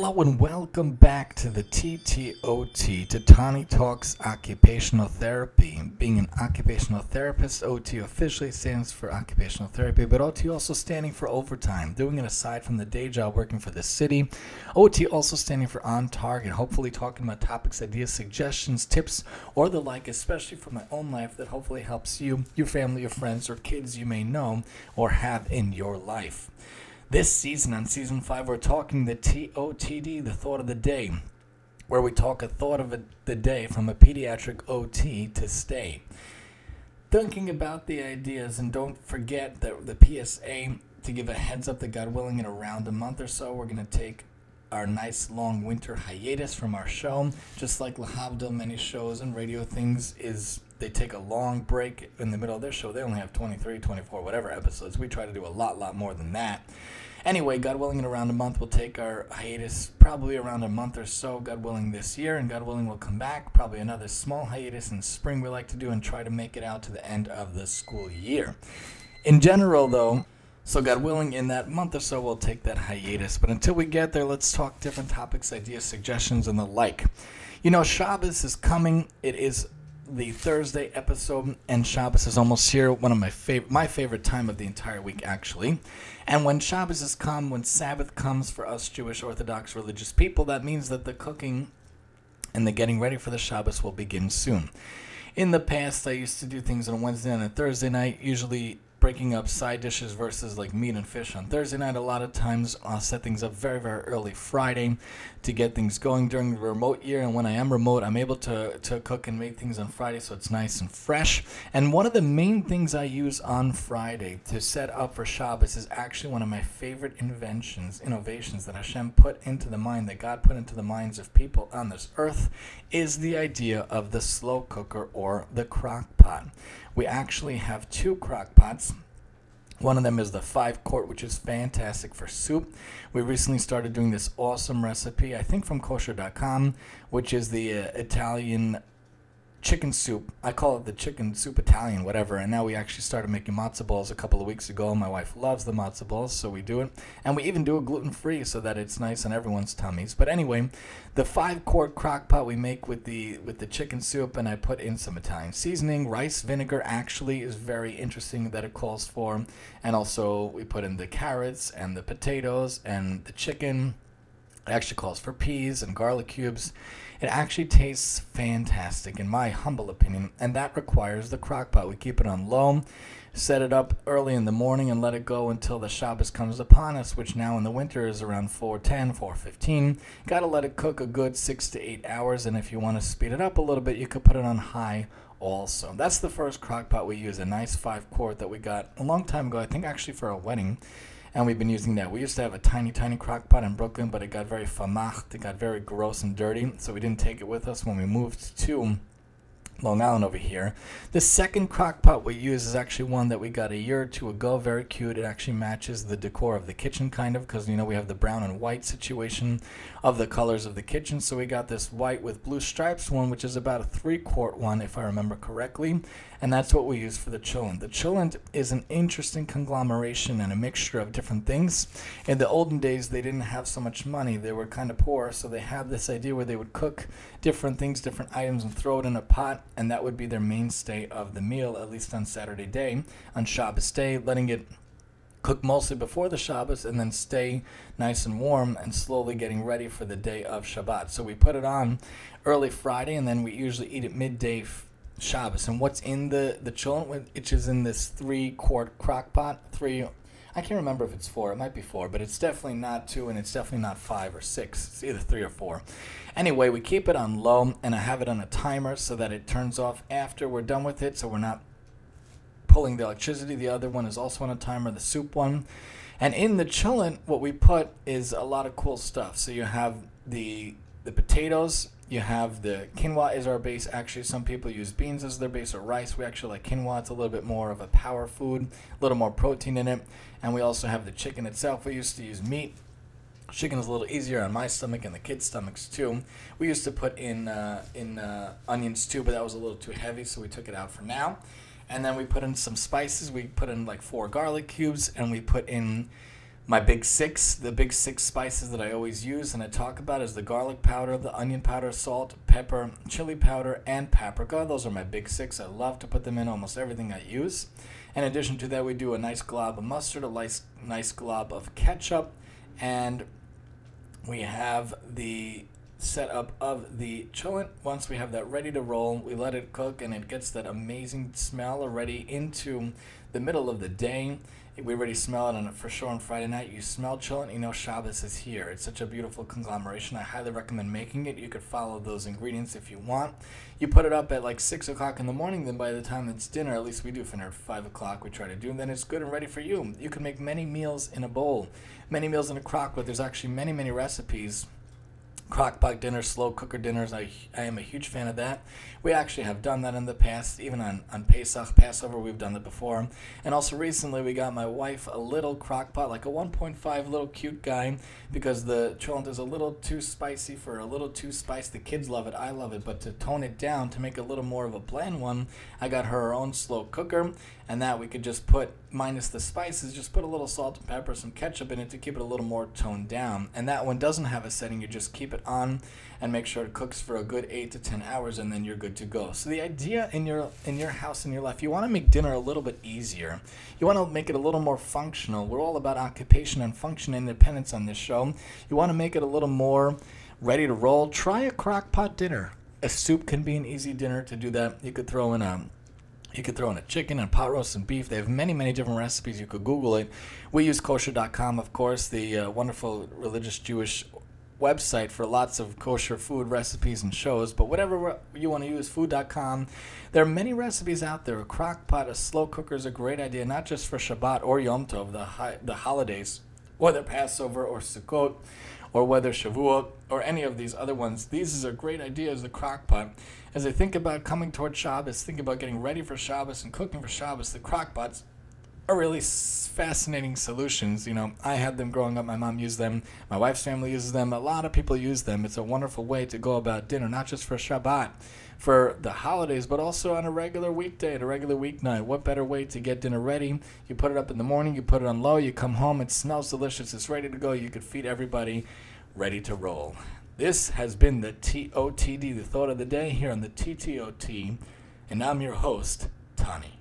Hello and welcome back to the TTOT, Tatani Talks Occupational Therapy. Being an occupational therapist, OT officially stands for occupational therapy, but OT also standing for overtime, doing it aside from the day job working for the city. OT also standing for on target, hopefully talking about topics, ideas, suggestions, tips, or the like, especially from my own life that hopefully helps you, your family, your friends, or kids you may know or have in your life. This season, on season five, we're talking the TOTD, the thought of the day, where we talk a thought of a, the day from a pediatric OT to stay. Thinking about the ideas, and don't forget that the PSA to give a heads up that God willing, in around a month or so, we're going to take our nice long winter hiatus from our show. Just like l'havdil, many shows and radio things is they take a long break in the middle of their show. They only have 23, 24, whatever episodes. We try to do a lot, lot more than that. Anyway, God willing, in around a month, we'll take our hiatus, probably around a month or so, God willing, this year. And God willing, we'll come back, probably another small hiatus in spring we like to do and try to make it out to the end of the school year. In general, though, so, God willing, in that month or so, we'll take that hiatus. But until we get there, let's talk different topics, ideas, suggestions, and the like. You know, Shabbos is coming. It is the Thursday episode, and Shabbos is almost here. One of my favorite, my favorite time of the entire week, actually. And when Shabbos has come, when Sabbath comes for us Jewish Orthodox religious people, that means that the cooking and the getting ready for the Shabbos will begin soon. In the past, I used to do things on a Wednesday and a Thursday night, usually breaking up side dishes versus like meat and fish on Thursday night. A lot of times I'll set things up very, very early Friday to get things going during the remote year. And when I am remote, I'm able to, to cook and make things on Friday so it's nice and fresh. And one of the main things I use on Friday to set up for Shabbos is actually one of my favorite inventions, innovations that Hashem put into the mind, that God put into the minds of people on this earth, is the idea of the slow cooker or the crock pot. We actually have two crock pots. One of them is the five quart, which is fantastic for soup. We recently started doing this awesome recipe, I think from kosher.com, which is the uh, Italian chicken soup. I call it the chicken soup Italian, whatever. And now we actually started making matzo balls a couple of weeks ago. My wife loves the matzo balls, so we do it. And we even do it gluten free so that it's nice on everyone's tummies. But anyway, the five quart crock pot we make with the with the chicken soup, and I put in some Italian seasoning. Rice vinegar actually is very interesting that it calls for. And also we put in the carrots and the potatoes and the chicken. It actually calls for peas and garlic cubes. It actually tastes fantastic, in my humble opinion, and that requires the crock pot. We keep it on low, set it up early in the morning, and let it go until the Shabbos comes upon us, which now in the winter is around 410, 415. Got to let it cook a good six to eight hours, and if you want to speed it up a little bit, you could put it on high also. That's the first crock pot we use, a nice five quart that we got a long time ago, I think actually for a wedding and we've been using that. We used to have a tiny, tiny crock pot in Brooklyn, but it got very famacht, it got very gross and dirty, so we didn't take it with us when we moved to Long Island over here. The second crock pot we use is actually one that we got a year or two ago. Very cute. It actually matches the decor of the kitchen, kind of, because you know we have the brown and white situation of the colors of the kitchen. So we got this white with blue stripes one, which is about a three quart one, if I remember correctly. And that's what we use for the cholent. The cholent is an interesting conglomeration and a mixture of different things. In the olden days, they didn't have so much money. They were kind of poor, so they had this idea where they would cook different things, different items, and throw it in a pot and that would be their mainstay of the meal, at least on Saturday day. On Shabbos day, letting it cook mostly before the Shabbos and then stay nice and warm and slowly getting ready for the day of Shabbat. So we put it on early Friday and then we usually eat it midday Shabbos. And what's in the the cholent, which is in this three quart crock pot, three I can't remember if it's four. It might be four, but it's definitely not two, and it's definitely not five or six. It's either three or four. Anyway, we keep it on low, and I have it on a timer so that it turns off after we're done with it, so we're not pulling the electricity. The other one is also on a timer, the soup one. And in the cholent, what we put is a lot of cool stuff. So you have the the potatoes, you have the quinoa is our base. Actually, some people use beans as their base or rice. We actually like quinoa. It's a little bit more of a power food, a little more protein in it. And we also have the chicken itself. We used to use meat. Chicken is a little easier on my stomach and the kids' stomachs too. We used to put in uh, in uh, onions too, but that was a little too heavy, so we took it out for now. And then we put in some spices. We put in like four garlic cubes, and we put in My big six, the big six spices that I always use and I talk about is the garlic powder, the onion powder, salt, pepper, chili powder, and paprika. Those are my big six. I love to put them in almost everything I use. In addition to that, we do a nice glob of mustard, a nice, nice glob of ketchup, and we have the setup of the cholent. Once we have that ready to roll, we let it cook and it gets that amazing smell already into the middle of the day. We already smell it on for sure on Friday night. You smell cholent, you know Shabbos is here. It's such a beautiful conglomeration. I highly recommend making it. You could follow those ingredients if you want. You put it up at like six o'clock in the morning. Then by the time it's dinner, at least we do for at five o'clock. We try to do. And then it's good and ready for you. You can make many meals in a bowl, many meals in a crock. But there's actually many many recipes crockpot dinners, slow cooker dinners. I, I am a huge fan of that. We actually have done that in the past, even on, on Pesach, Passover, we've done it before. And also recently, we got my wife a little crockpot, like a 1.5 little cute guy, because the cholent is a little too spicy for a little too spicy. The kids love it, I love it, but to tone it down, to make a little more of a bland one, I got her her own slow cooker, and that we could just put, minus the spices, just put a little salt and pepper, some ketchup in it to keep it a little more toned down. And that one doesn't have a setting, you just keep it on and make sure it cooks for a good eight to ten hours, and then you're good to go. So the idea in your in your house in your life, you want to make dinner a little bit easier. You want to make it a little more functional. We're all about occupation and function independence on this show. You want to make it a little more ready to roll. Try a crock pot dinner. A soup can be an easy dinner to do that. You could throw in a you could throw in a chicken and pot roast and beef. They have many, many different recipes. You could Google it. We use kosher.com, of course, the uh, wonderful religious Jewish website for lots of kosher food recipes and shows, but whatever you want to use, food.com. There are many recipes out there. A crock pot, a slow cooker is a great idea, not just for Shabbat or Yom Tov, the, high, the holidays, whether Passover or Sukkot, or whether Shavuot or any of these other ones. These are great ideas, the crock pot. As I think about coming towards Shabbos, think about getting ready for Shabbos and cooking for Shabbos, the crock pots are really fascinating solutions. You know, I had them growing up. My mom used them. My wife's family uses them. A lot of people use them. It's a wonderful way to go about dinner, not just for Shabbat, for the holidays, but also on a regular weekday, at a regular weeknight. What better way to get dinner ready? You put it up in the morning, you put it on low, you come home, it smells delicious, it's ready to go. You could feed everybody, ready to roll. This has been the TOTD, the thought of the day here on the TTOT, and I'm your host, Tani.